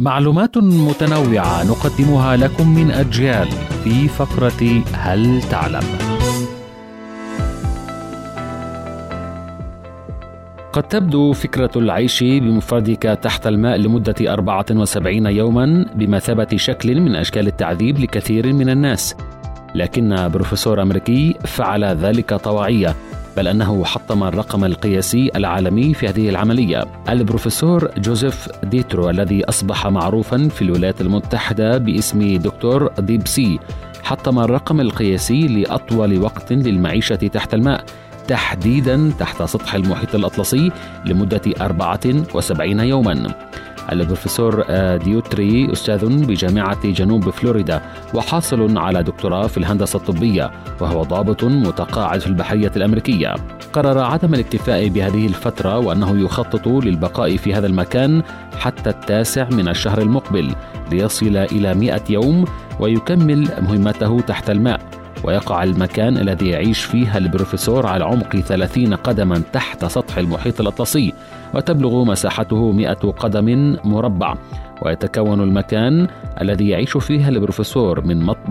معلومات متنوعة نقدمها لكم من أجيال في فقرة هل تعلم؟ قد تبدو فكرة العيش بمفردك تحت الماء لمدة 74 يوما بمثابة شكل من أشكال التعذيب لكثير من الناس لكن بروفيسور أمريكي فعل ذلك طواعية بل أنه حطم الرقم القياسي العالمي في هذه العملية. البروفيسور جوزيف ديترو الذي أصبح معروفا في الولايات المتحدة باسم دكتور Deep Sea حطم الرقم القياسي لأطول وقت للمعيشة تحت الماء تحديدا تحت سطح المحيط الأطلسي لمدة 74 يوما. البروفيسور آه، ديوتري أستاذ بجامعة جنوب فلوريدا وحاصل على دكتوراه في الهندسة الطبية وهو ضابط متقاعد في البحرية الأمريكية. قرر عدم الاكتفاء بهذه الفترة وأنه يخطط للبقاء في هذا المكان حتى التاسع من الشهر المقبل ليصل إلى 100 يوم ويكمل مهمته تحت الماء. ويقع المكان الذي يعيش فيه البروفيسور على عمق 30 قدما تحت سطح المحيط الأطلسي وتبلغ مساحته 100 قدم مربع. ويتكون المكان الذي يعيش فيه البروفيسور من مطبخ